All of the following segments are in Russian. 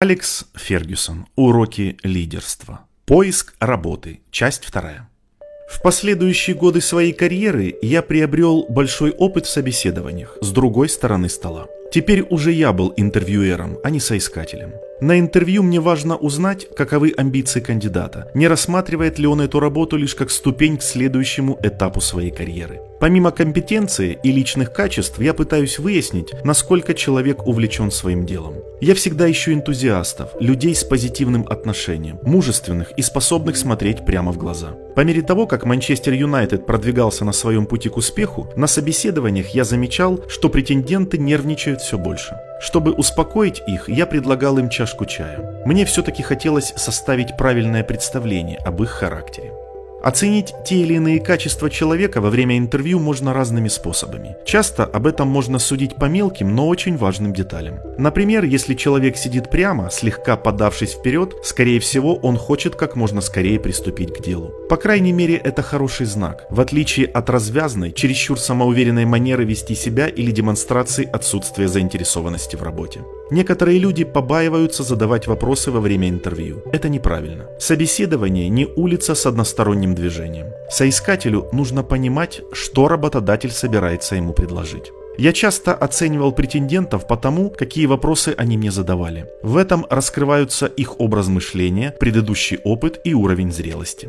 Алекс Фергюсон. Уроки лидерства. Поиск работы. Часть вторая. В последующие годы своей карьеры я приобрел большой опыт в собеседованиях с другой стороны стола. Теперь уже я был интервьюером, а не соискателем. На интервью мне важно узнать, каковы амбиции кандидата, не рассматривает ли он эту работу лишь как ступень к следующему этапу своей карьеры. Помимо компетенции и личных качеств, я пытаюсь выяснить, насколько человек увлечен своим делом. Я всегда ищу энтузиастов, людей с позитивным отношением, мужественных и способных смотреть прямо в глаза. По мере того, как Манчестер Юнайтед продвигался на своем пути к успеху, на собеседованиях я замечал, что претенденты нервничают все больше. Чтобы успокоить их, я предлагал им чашку чая. Мне все-таки хотелось составить правильное представление об их характере. Оценить те или иные качества человека во время интервью можно разными способами. Часто об этом можно судить по мелким, но очень важным деталям. Например, если человек сидит прямо, слегка подавшись вперед, скорее всего он хочет как можно скорее приступить к делу. По крайней мере это хороший знак, в отличие от развязной, чересчур самоуверенной манеры вести себя или демонстрации отсутствия заинтересованности в работе. Некоторые люди побаиваются задавать вопросы во время интервью. Это неправильно. Собеседование не улица с односторонним движением. Соискателю нужно понимать, что работодатель собирается ему предложить. Я часто оценивал претендентов по тому, какие вопросы они мне задавали. В этом раскрываются их образ мышления, предыдущий опыт и уровень зрелости.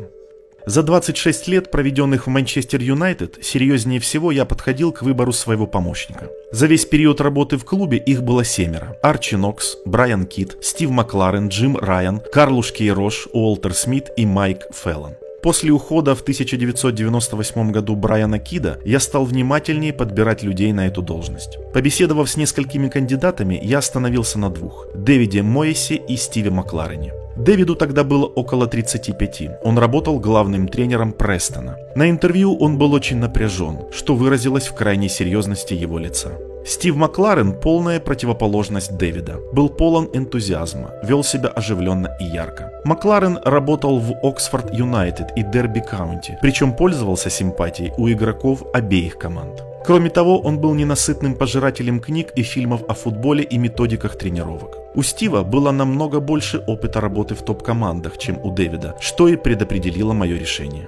За 26 лет, проведенных в Манчестер Юнайтед, серьезнее всего я подходил к выбору своего помощника. За весь период работы в клубе их было семеро. Арчи Нокс, Брайан Кит, Стив Макларен, Джим Райан, Карлуш Кейрош, Уолтер Смит и Майк Феллон. После ухода в 1998 году Брайана Кида я стал внимательнее подбирать людей на эту должность. Побеседовав с несколькими кандидатами, я остановился на двух – Дэвиде Моэсе и Стиве Макларене. Дэвиду тогда было около 35. Он работал главным тренером Престона. На интервью он был очень напряжен, что выразилось в крайней серьезности его лица. Стив Макларен – полная противоположность Дэвида. Был полон энтузиазма, вел себя оживленно и ярко. Макларен работал в Оксфорд Юнайтед и Дерби Каунти, причем пользовался симпатией у игроков обеих команд. Кроме того, он был ненасытным пожирателем книг и фильмов о футболе и методиках тренировок. У Стива было намного больше опыта работы в топ-командах, чем у Дэвида, что и предопределило мое решение.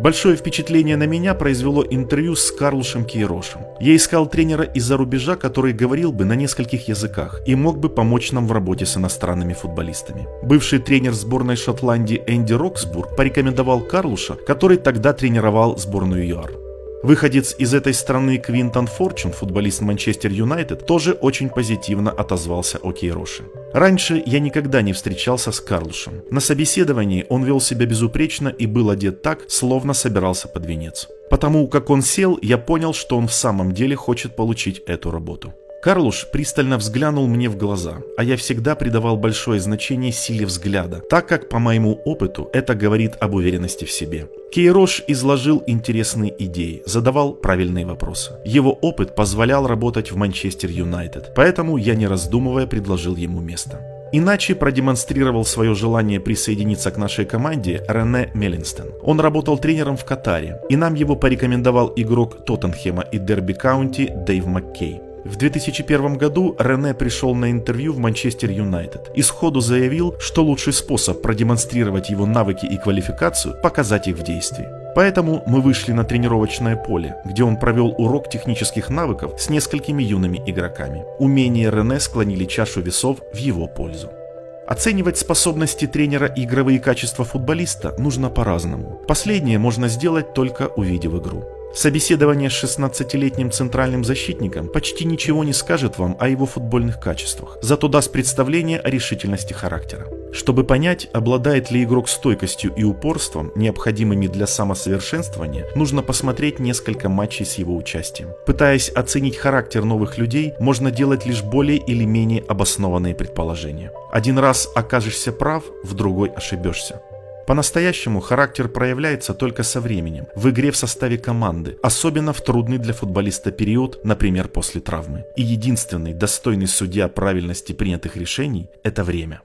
Большое впечатление на меня произвело интервью с Карлушем Кейрошем. Я искал тренера из-за рубежа, который говорил бы на нескольких языках и мог бы помочь нам в работе с иностранными футболистами. Бывший тренер сборной Шотландии Энди Роксбург порекомендовал Карлуша, который тогда тренировал сборную ЮАР. Выходец из этой страны Квинтон Форчун, футболист Манчестер Юнайтед, тоже очень позитивно отозвался о Кейроше. Раньше я никогда не встречался с Карлушем. На собеседовании он вел себя безупречно и был одет так, словно собирался под венец. Потому как он сел, я понял, что он в самом деле хочет получить эту работу. Карлуш пристально взглянул мне в глаза, а я всегда придавал большое значение силе взгляда, так как, по моему опыту, это говорит об уверенности в себе. Кейрош изложил интересные идеи, задавал правильные вопросы. Его опыт позволял работать в Манчестер Юнайтед, поэтому я не раздумывая предложил ему место. Иначе продемонстрировал свое желание присоединиться к нашей команде Рене Меллинстон. Он работал тренером в Катаре, и нам его порекомендовал игрок Тоттенхема и Дерби Каунти Дэйв Маккей. В 2001 году Рене пришел на интервью в Манчестер Юнайтед и сходу заявил, что лучший способ продемонстрировать его навыки и квалификацию – показать их в действии. Поэтому мы вышли на тренировочное поле, где он провел урок технических навыков с несколькими юными игроками. Умения Рене склонили чашу весов в его пользу. Оценивать способности тренера и игровые качества футболиста нужно по-разному. Последнее можно сделать только увидев игру. Собеседование с 16-летним центральным защитником почти ничего не скажет вам о его футбольных качествах, зато даст представление о решительности характера. Чтобы понять, обладает ли игрок стойкостью и упорством, необходимыми для самосовершенствования, нужно посмотреть несколько матчей с его участием. Пытаясь оценить характер новых людей, можно делать лишь более или менее обоснованные предположения. Один раз окажешься прав, в другой ошибешься. По-настоящему характер проявляется только со временем, в игре в составе команды, особенно в трудный для футболиста период, например, после травмы. И единственный достойный судья правильности принятых решений – это время.